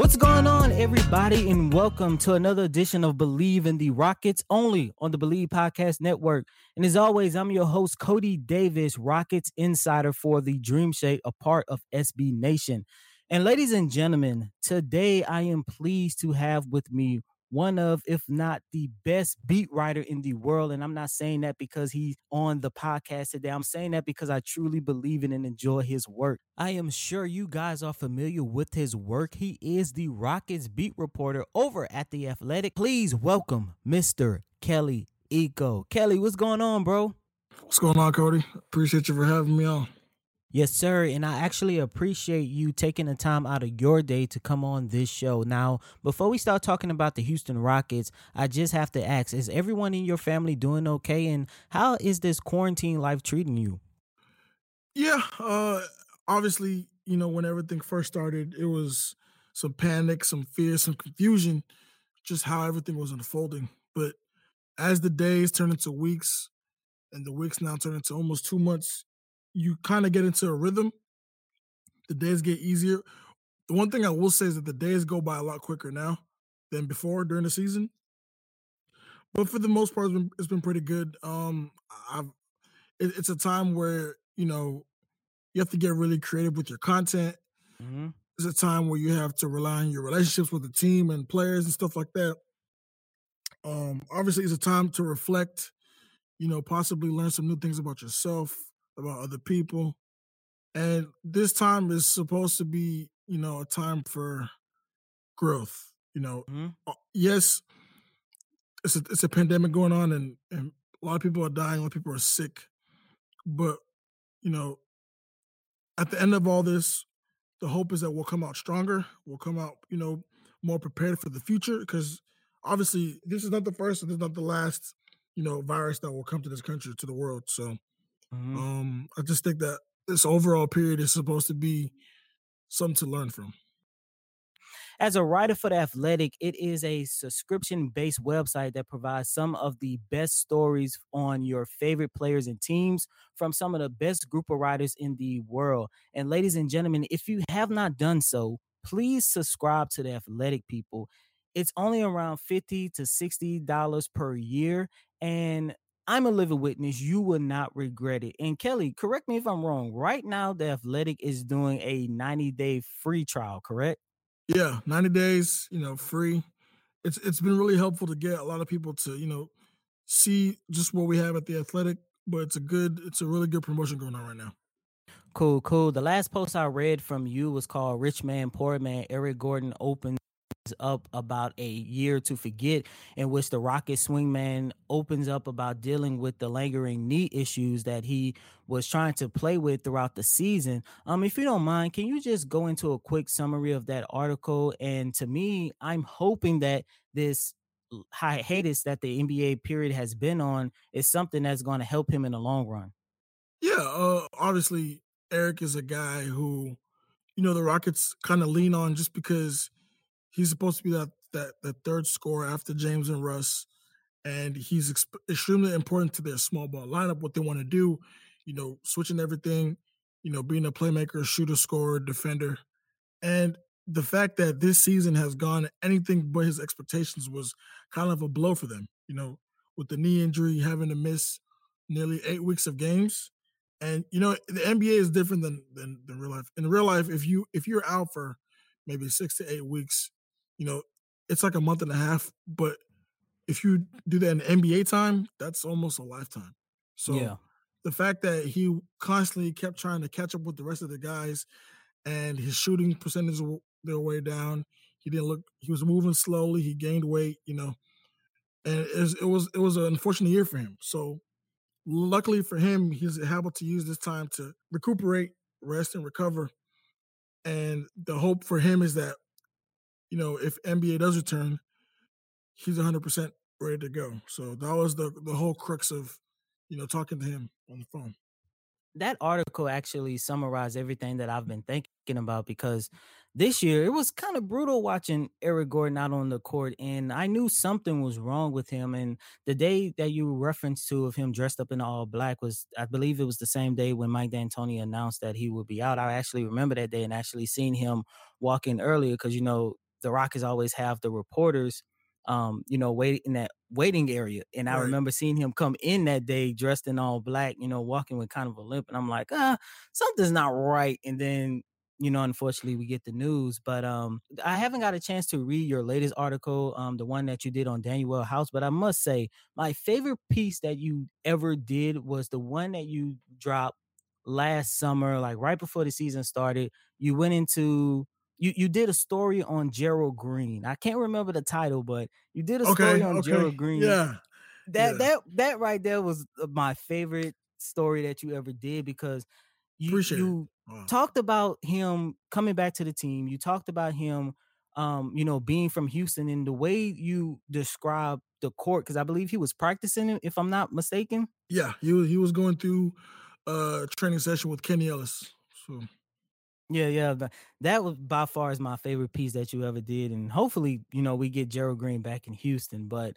What's going on, everybody, and welcome to another edition of Believe in the Rockets, only on the Believe Podcast Network. And as always, I'm your host, Cody Davis, Rockets insider for the Dream Shake, a part of SB Nation. And ladies and gentlemen, today I am pleased to have with me one of, if not the best beat writer in the world. And I'm not saying that because he's on the podcast today. I'm saying that because I truly believe in and enjoy his work. I am sure you guys are familiar with his work. He is the Rockets beat reporter over at The Athletic. Please welcome Mr. Kelly Iko. Kelly, what's going on, bro? What's going on, Cody? Appreciate you for having me on. Yes, sir. And I actually appreciate you taking the time out of your day to come on this show. Now, before we start talking about the Houston Rockets, I just have to ask Is everyone in your family doing okay? And how is this quarantine life treating you? Yeah, uh, obviously, you know, when everything first started, it was some panic, some fear, some confusion, just how everything was unfolding. But as the days turn into weeks and the weeks now turn into almost two months, you kind of get into a rhythm. The days get easier. The one thing I will say is that the days go by a lot quicker now than before during the season. But for the most part, it's been, it's been pretty good. Um, I've it, it's a time where you know you have to get really creative with your content. Mm-hmm. It's a time where you have to rely on your relationships with the team and players and stuff like that. Um, obviously, it's a time to reflect. You know, possibly learn some new things about yourself, about other people, and this time is supposed to be, you know, a time for growth. You know, Mm-hmm. uh, yes, it's a it's a pandemic going on, and and a lot of people are dying, a lot of people are sick, but you know, at the end of all this, the hope is that we'll come out stronger. We'll come out, you know, more prepared for the future because obviously this is not the first and this is not the last, you know, virus that will come to this country, to the world. So Mhm. um I just think that this overall period is supposed to be something to learn from. As a writer for The Athletic, it is a subscription based website that provides some of the best stories on your favorite players and teams from some of the best group of writers in the world. And, ladies and gentlemen, if you have not done so, please subscribe to The Athletic, people. It's only around 50 to $60 per year. And I'm a living witness. You will not regret it. And Kelly, correct me if I'm wrong. Right now, The Athletic is doing a 90 day free trial, correct? Yeah, 90 days, you know, free. It's it's been really helpful to get a lot of people to, you know, see just what we have at the athletic, but it's a good it's a really good promotion going on right now. Cool, cool. The last post I read from you was called Rich Man, Poor Man. Eric Gordon opens up about a year to forget, in which the Rocket swingman opens up about dealing with the lingering knee issues that he was trying to play with throughout the season. Um, if you don't mind, can you just go into a quick summary of that article? And to me, I'm hoping that this hiatus that the NBA period has been on is something that's going to help him in the long run. Yeah, uh obviously Eric is a guy who, you know, the Rockets kind of lean on just because he's supposed to be that that that third scorer after James and Russ, and he's exp- extremely important to their small ball lineup. What they want to do, you know, switching everything, you know, being a playmaker, shooter, scorer, defender, and the fact that this season has gone anything but his expectations was kind of a blow for them. You know, with the knee injury, having to miss nearly eight weeks of games. And you know, the NBA is different than than, than real life. In real life, if you if you're out for maybe six to eight weeks, you know, it's like a month and a half, but if you do that in NBA time, that's almost a lifetime. So yeah. the fact that he constantly kept trying to catch up with the rest of the guys and his shooting percentage their way down. He didn't look he was moving slowly, he gained weight, you know. And it was it was, it was an unfortunate year for him. So luckily for him, he's able to use this time to recuperate, rest, and recover. And the hope for him is that, you know, if NBA does return, he's 100% ready to go. So that was the the whole crux of, you know, talking to him on the phone. That article actually summarized everything that I've been thinking about because this year it was kind of brutal watching Eric Gordon out on the court, and I knew something was wrong with him. And the day that you referenced to of him dressed up in all black was, I believe, it was the same day when Mike D'Antoni announced that he would be out. I actually remember that day and actually seen him walking earlier because you know the Rockets always have the reporters um, you know, wait in that waiting area. And I remember seeing him come in that day dressed in all black, you know, walking with kind of a limp. And I'm like, ah, something's not right. And then, you know, unfortunately we get the news. But um I haven't got a chance to read your latest article, um, the one that you did on Danuel House. But I must say, my favorite piece that you ever did was the one that you dropped last summer, like right before the season started. You went into you you did a story on Gerald Green. I can't remember the title, but you did a Okay, story on okay. Gerald Green. Yeah. That Yeah. that that right there was uh, my favorite story that you ever did because you Appreciate you Wow. talked about him coming back to the team. You talked about him um, you know, being from Houston and the way you describe the court, because I believe he was practicing, it, if I'm not mistaken. Yeah, he was he was going through a training session with Kenny Ellis. So Yeah, yeah. That, that was by far is my favorite piece that you ever did. And hopefully, you know, we get Gerald Green back in Houston. But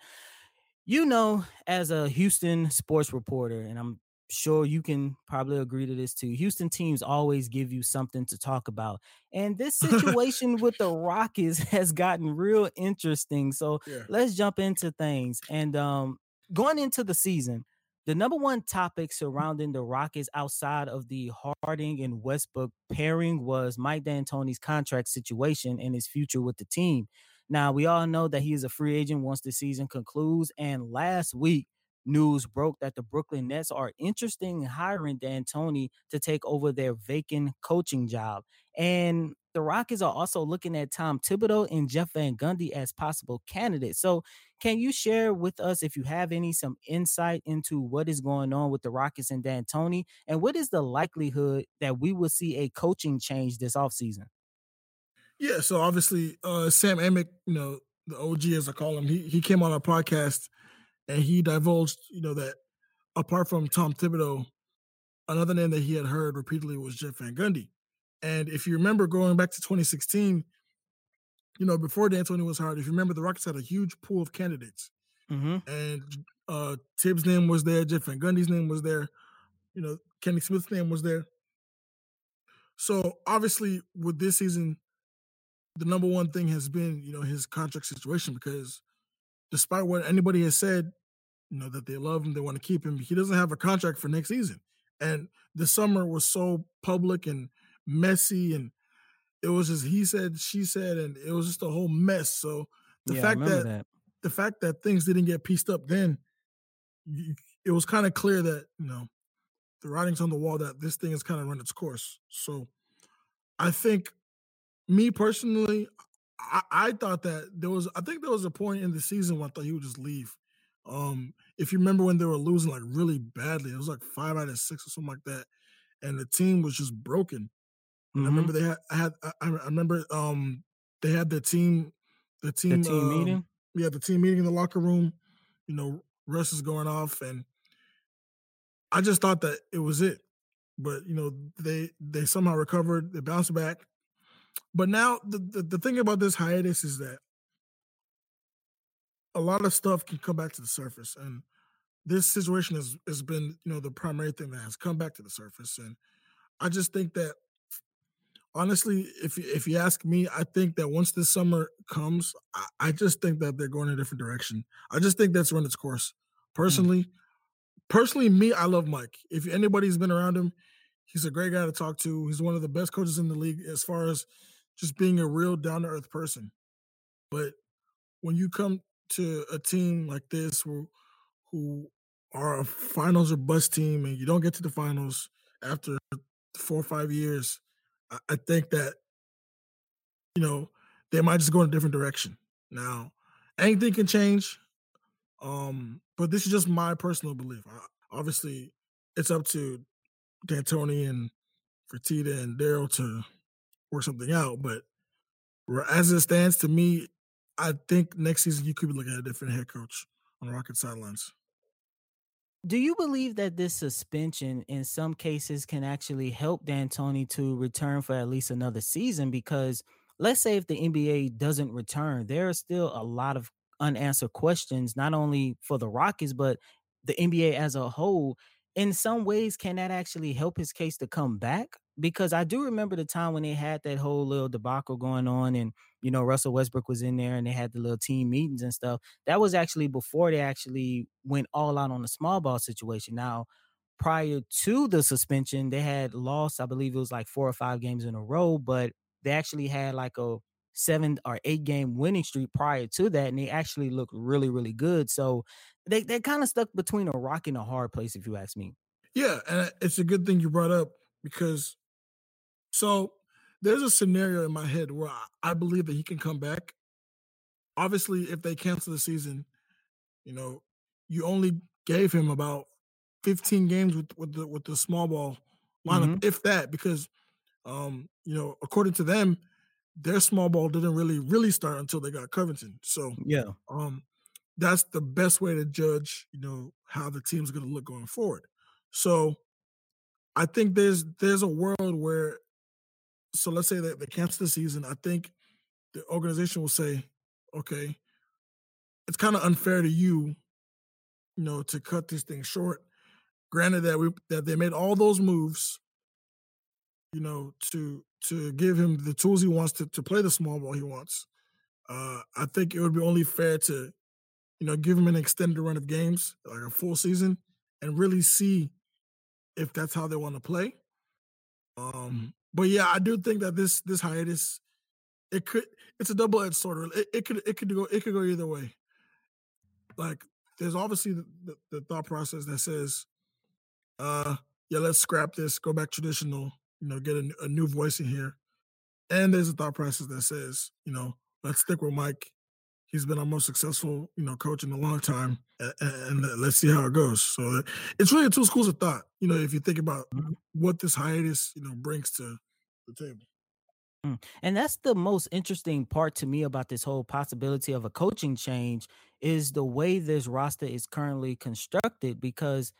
you know, as a Houston sports reporter, and I'm sure you can probably agree to this too, Houston teams always give you something to talk about. And this situation with the Rockets has gotten real interesting. So yeah. let's jump into things. And um, going into the season, the number one topic surrounding the Rockets outside of the Harden and Westbrook pairing was Mike D'Antoni's contract situation and his future with the team. Now, we all know that he is a free agent once the season concludes. And last week, news broke that the Brooklyn Nets are interested in hiring D'Antoni to take over their vacant coaching job. And the Rockets are also looking at Tom Thibodeau and Jeff Van Gundy as possible candidates. So, can you share with us, if you have any, some insight into what is going on with the Rockets and D'Antoni, and what is the likelihood that we will see a coaching change this offseason? Yeah, so obviously uh Sam Amick, you know, the OG as I call him, he he came on our podcast and he divulged, you know, that apart from Tom Thibodeau, another name that he had heard repeatedly was Jeff Van Gundy. And if you remember going back to 2016, you know, before D'Antoni was hired, if you remember, the Rockets had a huge pool of candidates. Mm-hmm. And uh Thibs' name was there, Jeff Van Gundy's name was there, you know, Kenny Smith's name was there. So obviously with this season, the number one thing has been, you know, his contract situation because despite what anybody has said, you know, that they love him, they want to keep him, he doesn't have a contract for next season. And the summer was so public and messy and it was just he said, she said, and it was just a whole mess. So the yeah, fact that, that. the fact that things didn't get pieced up then, it was kind of clear that, you know, the writing's on the wall that this thing has kind of run its course. So I think me personally, I, I thought that there was I think there was a point in the season when I thought he would just leave. Um, if you remember when they were losing like really badly, it was like five out of six or something like that, and the team was just broken. And I remember they had I had I, I remember um they had the team the team, The team um, meeting. yeah the team meeting in the locker room. You know, Russ is going off, and I just thought that it was it. But you know, they they somehow recovered, they bounced back. But now the, the, the thing about this hiatus is that a lot of stuff can come back to the surface. And this situation has has been, you know, the primary thing that has come back to the surface. And I just think that honestly, if you- if you ask me, I think that once this summer comes, I, I just think that they're going in a different direction. I just think that's run its course. Hmm. Personally, personally, me, I love Mike. If anybody's been around him, he's a great guy to talk to. He's one of the best coaches in the league as far as just being a real down to earth person. But when you come to a team like this who who are a finals or bust team and you don't get to the finals after four or five years, I, I think that you know they might just go in a different direction. Now, anything can change, um, but this is just my personal belief. I, obviously, it's up to D'Antoni and Fertitta and Daryl to work something out. But as it stands, to me, I think next season you could be looking at a different head coach on Rocket sidelines. Do you believe that this suspension in some cases can actually help D'Antoni to return for at least another season? Because let's say if the NBA doesn't return, there are still a lot of unanswered questions, not only for the Rockets, but the NBA as a whole. In some ways, can that actually help his case to come back? Because I do remember the time when they had that whole little debacle going on, and you know, Russell Westbrook was in there and they had the little team meetings and stuff. That was actually before they actually went all out on the small ball situation. Now, prior to the suspension, they had lost, I believe it was like four or five games in a row, but they actually had like a seven or eight game winning streak prior to that, and they actually looked really, really good. So they they kind of stuck between a rock and a hard place, if you ask me. Yeah, and it's a good thing you brought up because so there's a scenario in my head where I, I believe that he can come back. Obviously, if they cancel the season, you know, you only gave him about 15 games with with the with the small ball lineup, mm-hmm. if that, because um, you know, according to them, their small ball didn't really really start until they got Covington. So yeah, um, that's the best way to judge, you know, how the team's going to look going forward. So I think there's there's a world where so let's say that they cancel the season. I think the organization will say, okay, it's kind of unfair to you, you know, to cut this thing short. Granted that we that they made all those moves, you know, to to give him the tools he wants to to play the small ball he wants. Uh, I think it would be only fair to, you know, give him an extended run of games, like a full season, and really see if that's how they want to play. Um, but yeah, I do think that this this hiatus, it could it's a double edged sword. It, it could it could go it could go either way. Like there's obviously the, the, the thought process that says, uh, yeah, let's scrap this, go back traditional, you know, get a, a new voice in here. And there's a thought process that says, you know, let's stick with Mike. He's been our most successful, you know, coach in a long time, and, and let's see how it goes. So it's really two schools of thought. You know, if you think about mm-hmm. what this hiatus, you know, brings to the table. Mm. And that's the most interesting part to me about this whole possibility of a coaching change is the way this roster is currently constructed because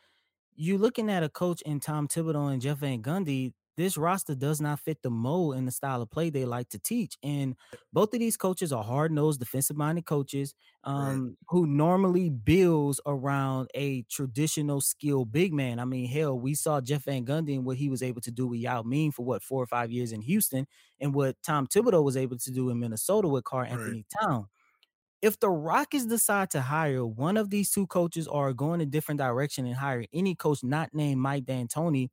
you're looking at a coach in Tom Thibodeau and Jeff Van Gundy, this roster does not fit the mold and the style of play they like to teach. And both of these coaches are hard nosed, defensive minded coaches um, right. who normally builds around a traditional skill big man. I mean, hell, we saw Jeff Van Gundy and what he was able to do with Yao Ming for what four or five years in Houston, and what Tom Thibodeau was able to do in Minnesota with Karl-Anthony right. Town if the Rockets decide to hire one of these two coaches or going a different direction and hire any coach not named Mike D'Antoni,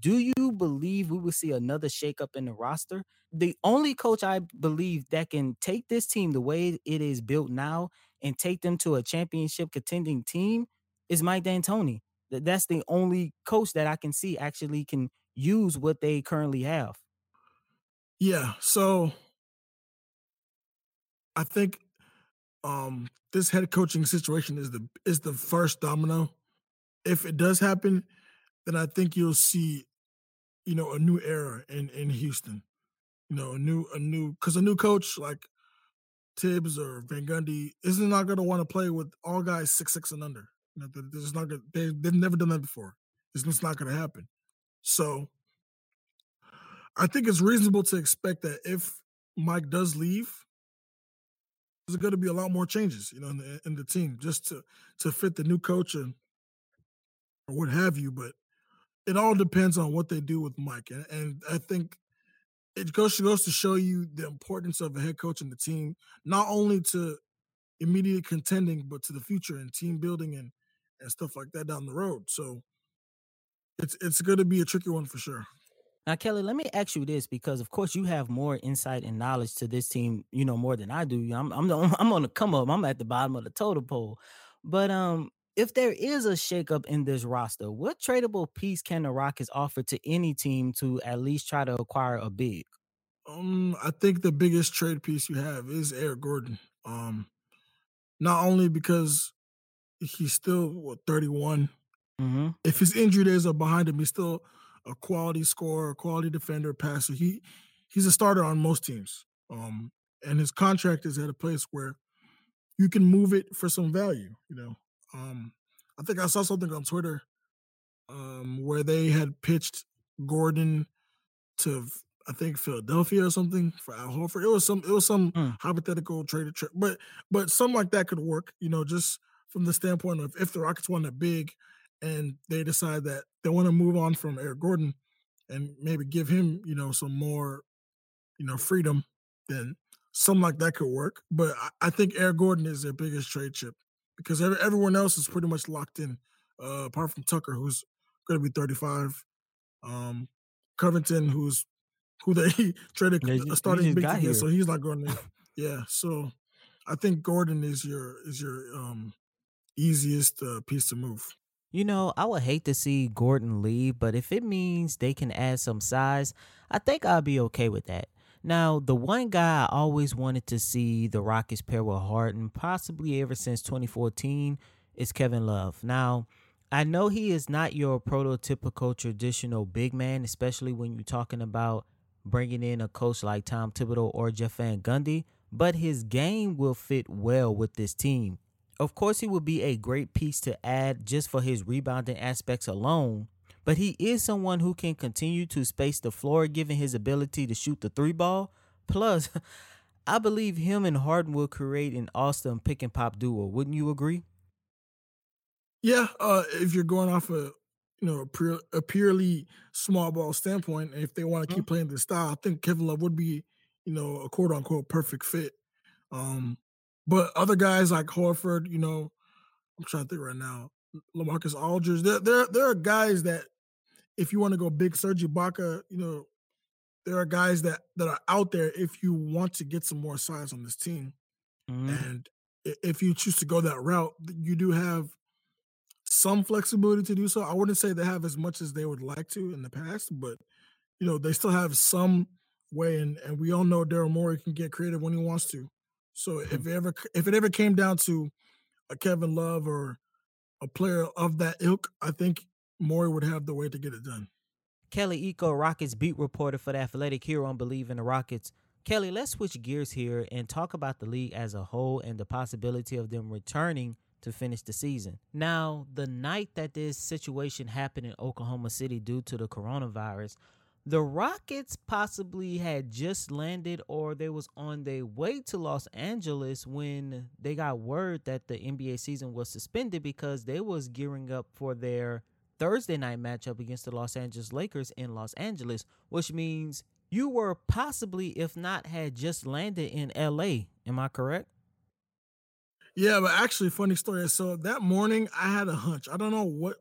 do you believe we will see another shakeup in the roster? The only coach I believe that can take this team the way it is built now and take them to a championship contending team is Mike D'Antoni. That's the only coach that I can see actually can use what they currently have. Yeah, so I think um, this head coaching situation is the is the first domino. If it does happen, then I think you'll see, you know, a new era in in Houston. You know, a new a new because a new coach like Thibs or Van Gundy isn't not going to want to play with all guys six six and under. You know, they're just not going. They they've never done that before. It's not going to happen. So, I think it's reasonable to expect that if Mike does leave, there's going to be a lot more changes, you know, in the, in the team just to to fit the new coach and or what have you. But it all depends on what they do with Mike, and, and I think it goes goes to show you the importance of a head coach in the team, not only to immediate contending, but to the future and team building and and stuff like that down the road. So it's it's going to be a tricky one for sure. Now, Kelly, let me ask you this because, of course, you have more insight and knowledge to this team, you know, more than I do. I'm, I'm, the, I'm on the come up. I'm at the bottom of the totem pole. But um, if there is a shakeup in this roster, what tradable piece can the Rockets offer to any team to at least try to acquire a big? Um, I think the biggest trade piece you have is Eric Gordon. Um, not only because he's still what 31. Mm-hmm. If his injury days are behind him, he's still a quality scorer, a quality defender, passer. He he's a starter on most teams. Um, and his contract is at a place where you can move it for some value. You know, um, I think I saw something on Twitter um, where they had pitched Gordon to I think Philadelphia or something for Al Horford. It was some it was some Mm. hypothetical trade, tra- but but something like that could work. You know, just from the standpoint of if the Rockets want a big and they decide that they want to move on from Eric Gordon and maybe give him you know some more you know freedom, then something like that could work. But I, I think Eric Gordon is their biggest trade chip because everyone else is pretty much locked in, uh, apart from Tucker, who's going to be 35. Um, Covington, who's who they traded he- a starting big get, so he's not going to. Yeah, so I think Gordon is your is your um easiest uh, piece to move. You know, I would hate to see Gordon leave, but if it means they can add some size, I think I'll be okay with that. Now, the one guy I always wanted to see the Rockets pair with Harden, possibly ever since 2014, is Kevin Love. Now, I know he is not your prototypical traditional big man, especially when you're talking about bringing in a coach like Tom Thibodeau or Jeff Van Gundy, but his game will fit well with this team. Of course, he would be a great piece to add just for his rebounding aspects alone, but he is someone who can continue to space the floor given his ability to shoot the three ball. Plus, I believe him and Harden will create an awesome pick and pop duo. Wouldn't you agree? Yeah, uh, if you're going off a you know a, pure, a purely small ball standpoint, if they want to keep playing this style, I think Kevin Love would be you know a quote unquote perfect fit. Um, but other guys like Horford, you know, I'm trying to think right now, LaMarcus Aldridge, there there there are guys that if you want to go big, Serge Ibaka, you know, there are guys that that are out there if you want to get some more size on this team. Mhm. And if you choose to go that route, you do have some flexibility to do so. I wouldn't say they have as much as they would like to in the past, but you know, they still have some way and and we all know Daryl Morey can get creative when he wants to. So if it ever if it ever came down to a Kevin Love or a player of that ilk, I think Morey would have the way to get it done. Kelly Iko, Rockets beat reporter for the Athletic here on Believe in the Rockets. Kelly, let's switch gears here and talk about the league as a whole and the possibility of them returning to finish the season. Now, the night that this situation happened in Oklahoma City due to the coronavirus, the Rockets possibly had just landed or they was on their way to Los Angeles when they got word that the NBA season was suspended because they was gearing up for their Thursday night matchup against the Los Angeles Lakers in Los Angeles, which means you were possibly, if not had just landed in LA. Am I correct? Yeah, but actually, funny story. So that morning, I had a hunch. I don't know what,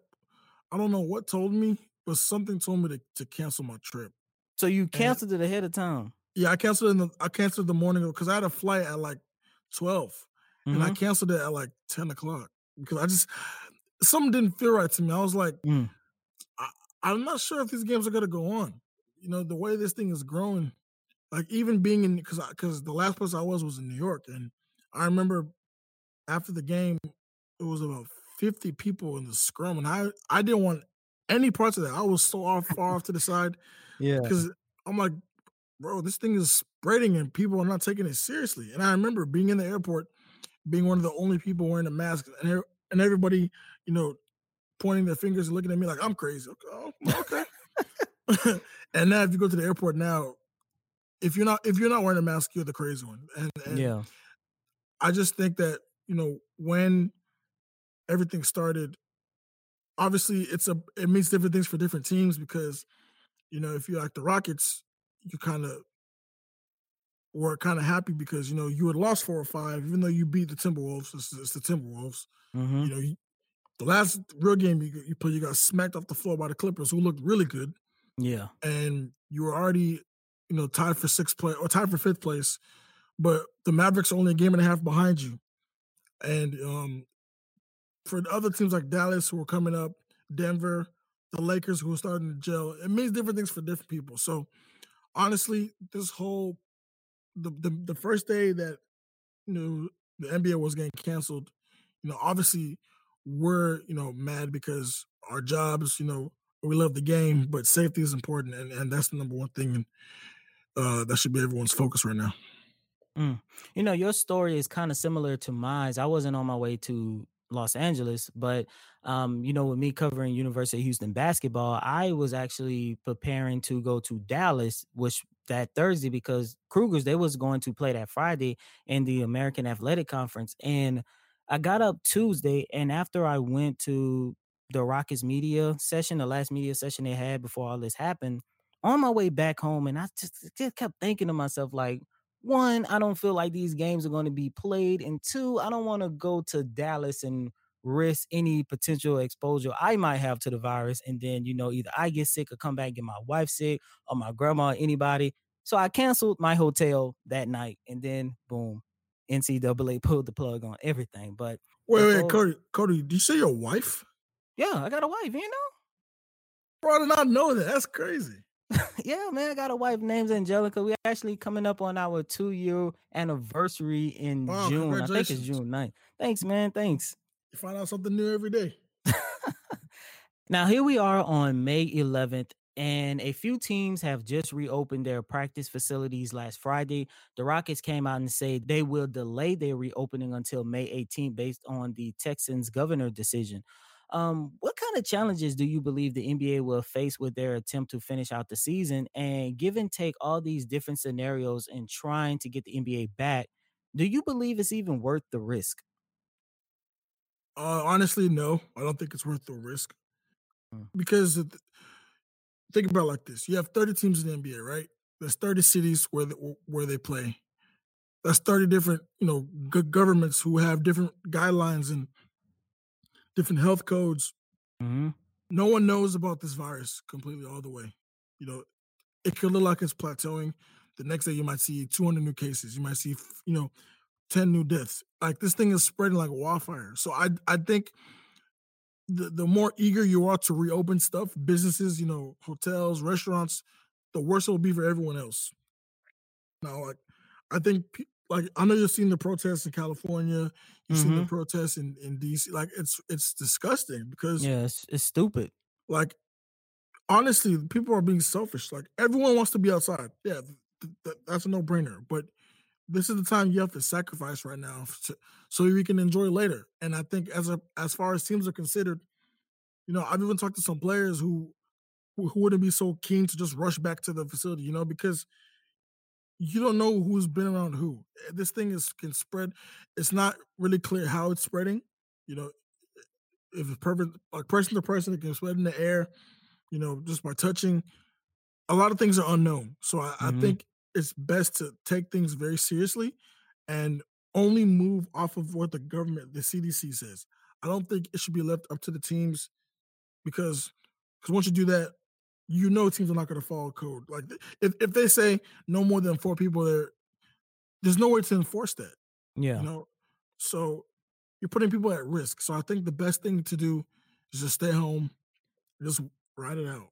I don't know what told me, but something told me to, to cancel my trip. So you canceled it ahead of time. Yeah, I canceled in the I canceled the morning because I had a flight at like 12 and I Mhm. canceled it at like 10 o'clock because I just something didn't feel right to me. I was like, Mm. I, I'm not sure if these games are gonna go on. You know, the way this thing is growing, like even being in because because the last place I was was in New York, and I remember after the game, it was about 50 people in the scrum, and I I didn't want any parts of that. I was so off far off to the side Yeah. because I'm like, bro, this thing is spreading and people are not taking it seriously. And I remember being in the airport, being one of the only people wearing a mask, and and everybody, you know, pointing their fingers and looking at me like I'm crazy. Oh, okay, oh, okay. and now if you go to the airport now, if you're not if you're not wearing a mask, you're the crazy one. And, and Yeah. I just think that you know when everything started, obviously it's a it means different things for different teams because you know if you're like the Rockets, you kind of were kind of happy because you know you had lost four or five, even though you beat the Timberwolves. It's, it's the Timberwolves. hmm You know, you, the last real game you, you played, you got smacked off the floor by the Clippers, who looked really good. Yeah. And you were already, you know, tied for sixth place or tied for fifth place, but the Mavericks are only a game and a half behind you. And um for the other teams like Dallas who are coming up, Denver, the Lakers who are starting to gel, it means different things for different people. So honestly, this whole the the, the first day that you know the NBA was getting canceled, you know, obviously we're you know mad because our jobs, you know, we love the game, but safety is important, and and that's the number one thing, uh, that should be everyone's focus right now. Mm. You know, your story is kind of similar to mine. I wasn't on my way to Los Angeles, but um, you know, with me covering University of Houston basketball, I was actually preparing to go to Dallas, which that Thursday because Cougars they was going to play that Friday in the American Athletic Conference, and I got up Tuesday, and after I went to the Rockets media session, the last media session they had before all this happened, on my way back home, and I just, just kept thinking to myself like one, I don't feel like these games are going to be played, and two, I don't want to go to Dallas and risk any potential exposure I might have to the virus, and then you know either I get sick or come back and get my wife sick or my grandma or anybody. So I canceled my hotel that night, and then boom, NCAA pulled the plug on everything. But wait, wait, Cody, Cody, did you say your wife? Yeah, I got a wife. You know, bro, I did not know that. That's crazy. yeah, man, I got a wife named Angelica. We're actually coming up on our two year anniversary in wow, June. I think it's June 9th. Thanks, man. Thanks. You find out something new every day. now, here we are on May 11th, and a few teams have just reopened their practice facilities last Friday. The Rockets came out and said they will delay their reopening until May 18th based on the Texans governor decision. Um, what kind of challenges do you believe the NBA will face with their attempt to finish out the season? And give and take all these different scenarios and trying to get the NBA back, do you believe it's even worth the risk? Uh, honestly, no. I don't think it's worth the risk mm. because think about like this: you have 30 teams in the NBA, right? There's 30 cities where they, where they play. That's 30 different, you know, governments who have different guidelines and different health codes. Mm-hmm. No one knows about this virus completely all the way. You know, it could look like it's plateauing. The next day, you might see 200 new cases. You might see, you know, 10 new deaths. Like this thing is spreading like wildfire. So I, I think the, the more eager you are to reopen stuff, businesses, you know, hotels, restaurants, the worse it will be for everyone else. Now, like, I think like I know you've seen the protests in California, you've mm-hmm. seen the mm-hmm. protests in, in DC. Like it's it's disgusting because yeah, it's, it's stupid. Like honestly, people are being selfish. Like everyone wants to be outside. Yeah, th- th- that's a no brainer. But this is the time you have to sacrifice right now to, so you can enjoy later. And I think as a as far as teams are considered, you know, I've even talked to some players who who, who wouldn't be so keen to just rush back to the facility. You know, because you don't know who's been around who. Eh, this thing is can spread. It's not really clear how it's spreading. You know, if it's perfect, like person to person, it can spread in the air. You know, just by touching. A lot of things are unknown, so I, mm-hmm. I think it's best to take things very seriously and only move off of what the government, the CDC says. I don't think it should be left up to the teams because because once you do that, you know teams are not going to follow code. Like if, if they say no more than four people there, there's no way to enforce that. Yeah. You know, so you're putting people at risk. So I think the best thing to do is just stay home, just ride it out.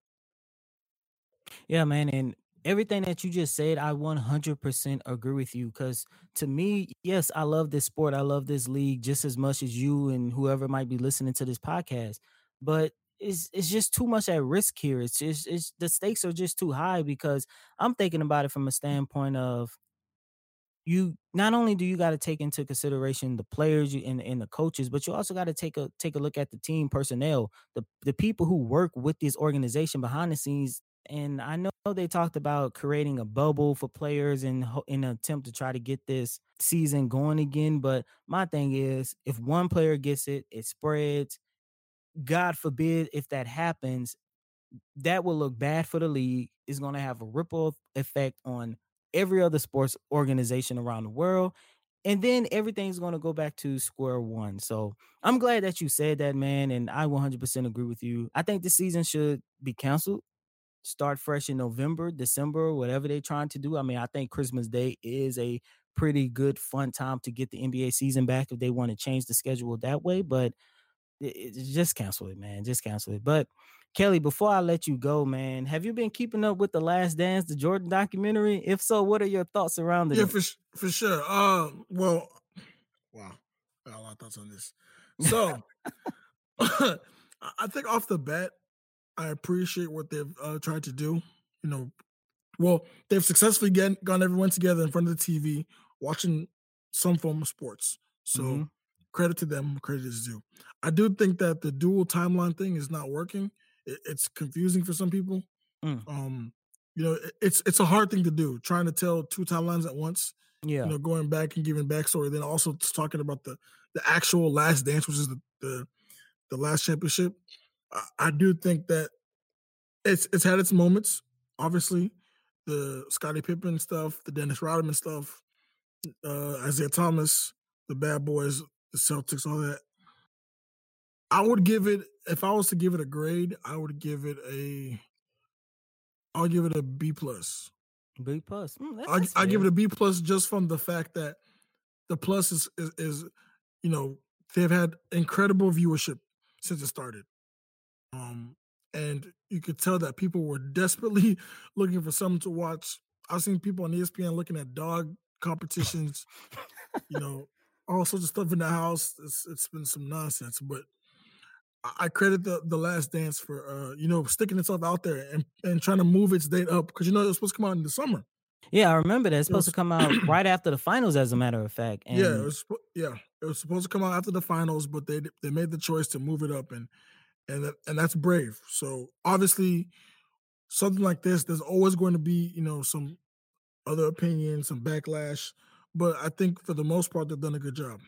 Yeah, man. And everything that you just said, I 100% agree with you. Because to me, yes, I love this sport. I love this league just as much as you and whoever might be listening to this podcast. But it's it's just too much at risk here. It's just it's the stakes are just too high because I'm thinking about it from a standpoint of you not only do you got to take into consideration the players and, and the coaches, but you also got to take a take a look at the team personnel, the the people who work with this organization behind the scenes. And I know they talked about creating a bubble for players in in an attempt to try to get this season going again. But my thing is, if one player gets it, it spreads God forbid if that happens, that will look bad for the league. It's going to have a ripple effect on every other sports organization around the world. And then everything's going to go back to square one. So I'm glad that you said that, man. And I 100% agree with you. I think the season should be canceled. Start fresh in November, December, whatever they're trying to do. I mean, I think Christmas Day is a pretty good fun time to get the NBA season back if they want to change the schedule that way. But it, it, just cancel it, man. Just cancel it. But Kelly, before I let you go, man, have you been keeping up with the Last Dance, the Jordan documentary? If so, what are your thoughts around it? Yeah, for for sure. Uh, well, wow, I got a lot of thoughts on this. So, I think off the bat, I appreciate what they've uh, tried to do. You know, well, they've successfully get, gotten everyone together in front of the TV watching some form of sports. So mm-hmm. credit to them, credit is due. I do think that the dual timeline thing is not working. It, it's confusing for some people. Mm. Um, you know, it, it's it's a hard thing to do, trying to tell two timelines at once. Yeah, you know, going back and giving backstory, then also talking about the the actual last dance, which is the the, the last championship. I, do think that it's it's had its moments, obviously the Scottie Pippen stuff, the Dennis Rodman stuff, uh, Isiah Thomas, the Bad Boys, the Celtics, all that. I would give it if I was to give it a grade, I would give it a. I'll give it a B plus. B plus. Mm, I I give it a B plus just from the fact that the plus is, is is you know they've had incredible viewership since it started. Um, and you could tell that people were desperately looking for something to watch. I've seen people on ESPN looking at dog competitions, you know, all sorts of stuff in the house. It's it's been some nonsense, but I credit the the Last Dance for uh, you know sticking itself out there and and trying to move its date up because you know it was supposed to come out in the summer. Yeah, I remember that. It's supposed it was, to come out right after the finals, as a matter of fact. And yeah, it was yeah, it was supposed to come out after the finals, but they they made the choice to move it up and and that, and that's brave. So obviously, something like this, there's always going to be you know some other opinions, some backlash, but I think for the most part, they've done a good job.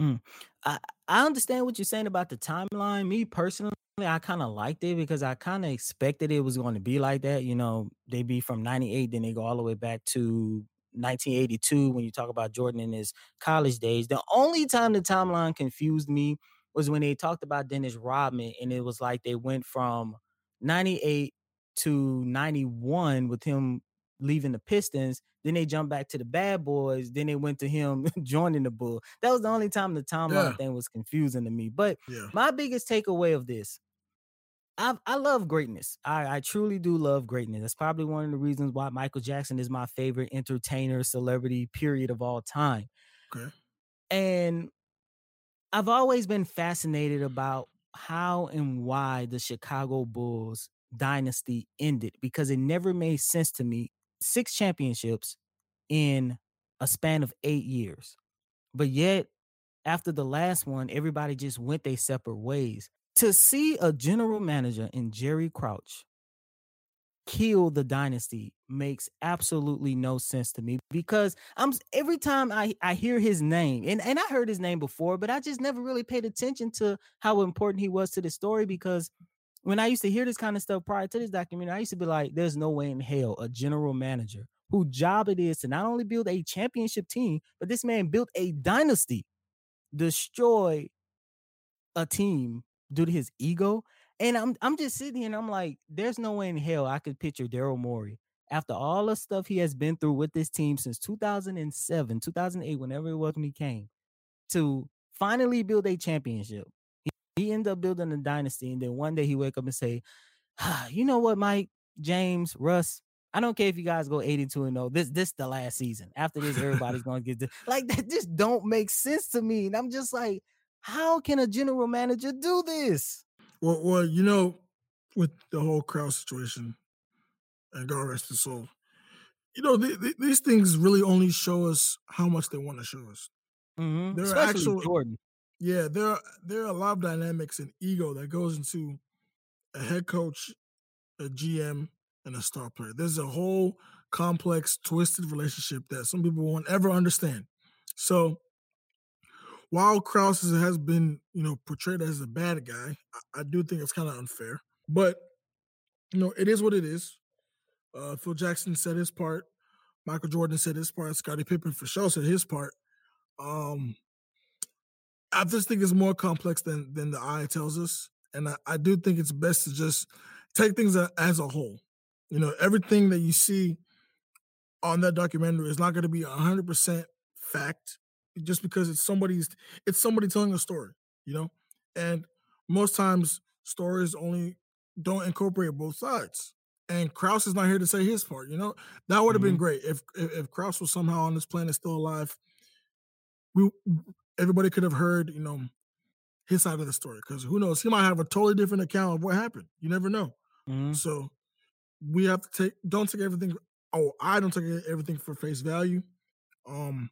Mm. I I understand what you're saying about the timeline. Me personally, I kind of liked it because I kind of expected it was going to be like that. You know, they be from '98, then they go all the way back to 1982 when you talk about Jordan in his college days. The only time the timeline confused me was when they talked about Dennis Rodman, and it was like they went from 98 to 91 with him leaving the Pistons. Then they jumped back to the Bad Boys. Then they went to him joining the Bull. That was the only time the timeline yeah. thing was confusing to me. But yeah. my biggest takeaway of this, I I love greatness. I, I truly do love greatness. That's probably one of the reasons why Michael Jackson is my favorite entertainer, celebrity, period of all time. Okay. And I've always been fascinated about how and why the Chicago Bulls dynasty ended because it never made sense to me. Six championships in a span of eight years. But yet, after the last one, everybody just went their separate ways. To see a general manager in Jerry Krause kill the dynasty makes absolutely no sense to me because I'm every time I, I hear his name and, and I heard his name before, but I just never really paid attention to how important he was to the story because when I used to hear this kind of stuff prior to this documentary, I used to be like, there's no way in hell a general manager whose job it is to not only build a championship team, but this man built a dynasty, destroy a team due to his ego and I'm I'm just sitting here and I'm like, there's no way in hell I could picture Daryl Morey after all the stuff he has been through with this team since 2007, 2008, whenever it was when he came, to finally build a championship. He, he ended up building a dynasty, and then one day he wake up and say, ah, "You know what, Mike, James, Russ." I don't care if you guys go 82 and 0. This this the last season. After this, everybody's gonna get this. like that just don't make sense to me. And I'm just like, how can a general manager do this? Well, well, you know, with the whole Krause situation, and God rest his soul, you know, th- th- these things really only show us how much they want to show us. Mm-hmm. There Especially are actual, Jordan. Yeah, there are there are a lot of dynamics and ego that goes into a head coach, a GM, and a star player. There's a whole complex, twisted relationship that some people won't ever understand. So while Krause has been, you know, portrayed as a bad guy, I, I do think it's kind of unfair. But you know, it is what it is. Uh, Phil Jackson said his part. Michael Jordan said his part. Scottie Pippen for sure said his part. Um, I just think it's more complex than than the eye tells us, and I, I do think it's best to just take things as a whole. You know, everything that you see on that documentary is not going to be 100% fact just because it's somebody's it's somebody telling a story, you know? And most times stories only don't incorporate both sides. And Krause is not here to say his part, you know? That would have mm-hmm. been great if, if if Krause was somehow on this planet still alive. We everybody could have heard, you know, his side of the story because who knows? He might have a totally different account of what happened. You never know. Mm-hmm. So we have to take don't take everything. Oh, I don't take everything for face value. Um,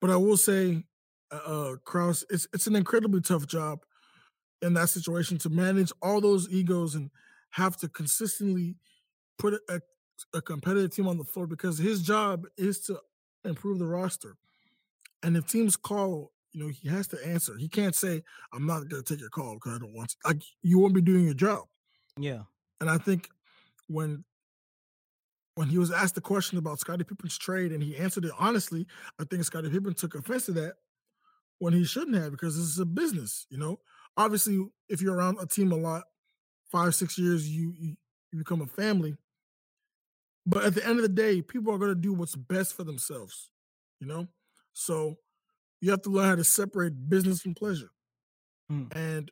but I will say, uh, uh Krause, it's it's an incredibly tough job in that situation to manage all those egos and have to consistently put a, a competitive team on the floor because his job is to improve the roster. And if teams call, you know, he has to answer. He can't say, "I'm not going to take your call because I don't want to." Like you won't be doing your job. Yeah. And I think when when he was asked the question about Scottie Pippen's trade and he answered it honestly, I think Scottie Pippen took offense to that when he shouldn't have because this is a business, you know. Obviously, if you're around a team a lot, five, six years, you you, you become a family. But at the end of the day, people are going to do what's best for themselves, you know. So you have to learn how to separate business from pleasure. Mm. And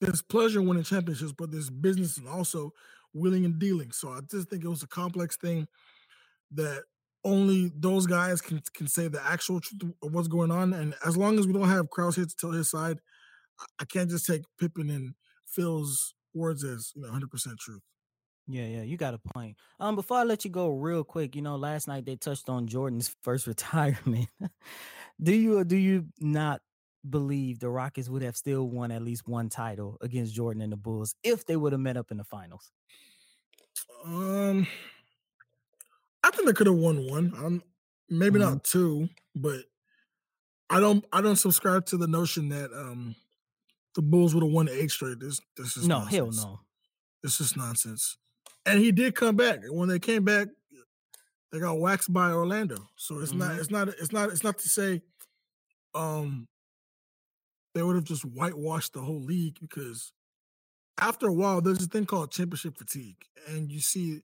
there's pleasure winning championships, but there's business and also willing and dealing. So I just think it was a complex thing that only those guys can can say the actual truth of what's going on. And as long as we don't have Krause here to tell his side, I can't just take Pippen and Phil's words as you know 100 percent truth. Yeah, yeah, you got a point. Um, before I let you go, real quick, you know, last night they touched on Jordan's first retirement. do you do you not believe the Rockets would have still won at least one title against Jordan and the Bulls if they would have met up in the finals? Um, I think they could have won one. Um, maybe mm-hmm. not two, but I don't. I don't subscribe to the notion that um the Bulls would have won eight straight. This this is no nonsense. hell no. This is nonsense. And he did come back. And when they came back, they got waxed by Orlando. So it's mm-hmm. not. It's not. It's not. It's not to say, um, they would have just whitewashed the whole league because after a while, there's a thing called championship fatigue, and you see,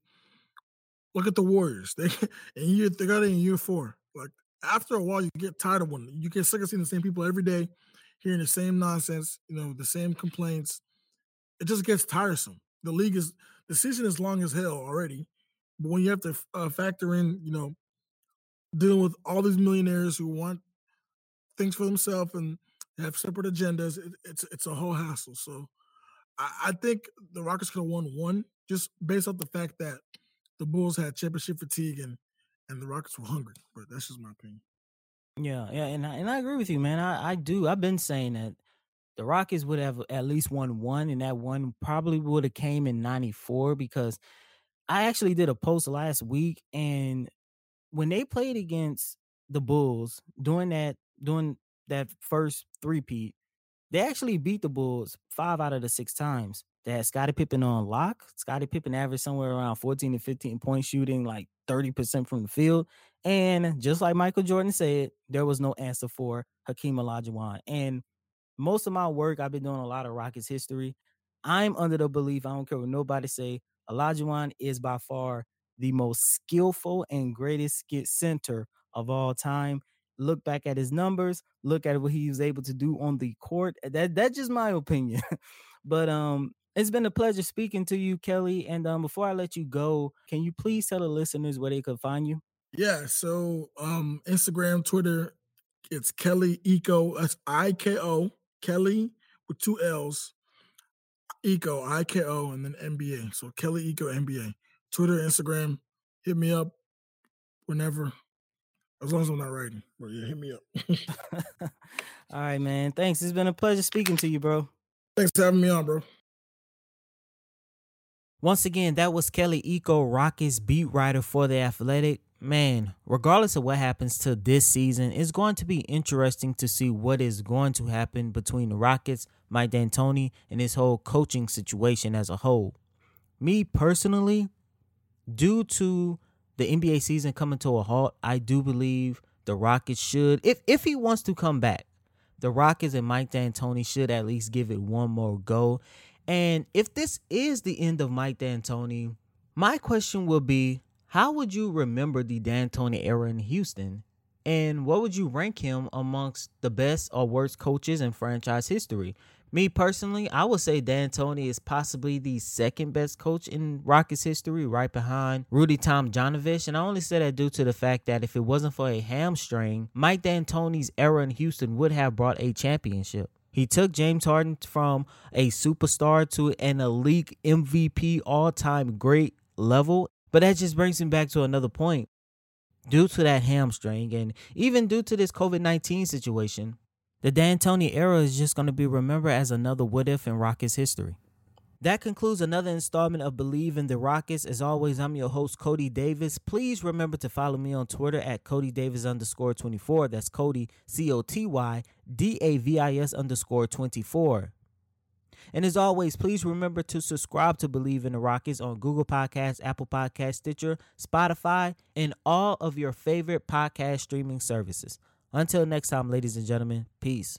look at the Warriors. They in year they got it in year four. Like after a while, you get tired of one. You get sick of seeing the same people every day, hearing the same nonsense. You know, the same complaints. It just gets tiresome. The league is the season is long as hell already, but when you have to uh, factor in, you know, dealing with all these millionaires who want things for themselves and have separate agendas, it, it's it's a whole hassle. So I, I think the Rockets could have won one just based off the fact that the Bulls had championship fatigue and and the Rockets were hungry. But that's just my opinion. Yeah, yeah, and I, and I agree with you, man. I, I do. I've been saying that the Rockets would have at least won one, and that one probably would have came in '94 because I actually did a post last week, and when they played against the Bulls during that during that first three peat, they actually beat the Bulls five out of the six times. They had Scottie Pippen on lock. Scottie Pippen averaged somewhere around 14 to 15 point shooting, like 30% from the field. And just like Michael Jordan said, there was no answer for Hakeem Olajuwon. And most of my work, I've been doing a lot of Rockets history. I'm under the belief, I don't care what nobody say, Olajuwon is by far the most skillful and greatest center of all time look back at his numbers, look at what he was able to do on the court. That that's just my opinion. but um it's been a pleasure speaking to you, Kelly. And um before I let you go, can you please tell the listeners where they could find you? Yeah, so um Instagram, Twitter, it's Kelly Iko. That's I K O Kelly with two L's. Iko I K O, and then NBA. So Kelly Iko NBA. Twitter, Instagram, hit me up whenever. As long as I'm not writing. bro. yeah, hit me up. All right, man. Thanks. It's been a pleasure speaking to you, bro. Thanks for having me on, bro. Once again, that was Kelly Iko, Rockets beat writer for The Athletic. Man, regardless of what happens to this season, it's going to be interesting to see what is going to happen between the Rockets, Mike D'Antoni, and this whole coaching situation as a whole. Me personally, due to the NBA season coming to a halt, I do believe the Rockets should, if if he wants to come back, the Rockets and Mike D'Antoni should at least give it one more go. And if this is the end of Mike D'Antoni, My question will be how would you remember the D'Antoni era in Houston? And what would you rank him amongst the best or worst coaches in franchise history? Me personally, I would say D'Antoni is possibly the second best coach in Rockets history, right behind Rudy Tomjanovich. And I only say that due to the fact that if it wasn't for a hamstring, Mike D'Antoni's era in Houston would have brought a championship. He took James Harden from a superstar to an elite MVP all time great level. But that just brings me back to another point. Due to that hamstring and even due to this COVID 19 situation, the D'Antoni era is just going to be remembered as another what if in Rockets history. That concludes another installment of Believe in the Rockets. As always, I'm your host, Coty Davis. Please remember to follow me on Twitter at Coty Davis underscore 24. That's Coty, C O T Y D A V I S underscore 24. And as always, please remember to subscribe to Believe in the Rockets on Google Podcasts, Apple Podcasts, Stitcher, Spotify, and all of your favorite podcast streaming services. Until next time, ladies and gentlemen, peace.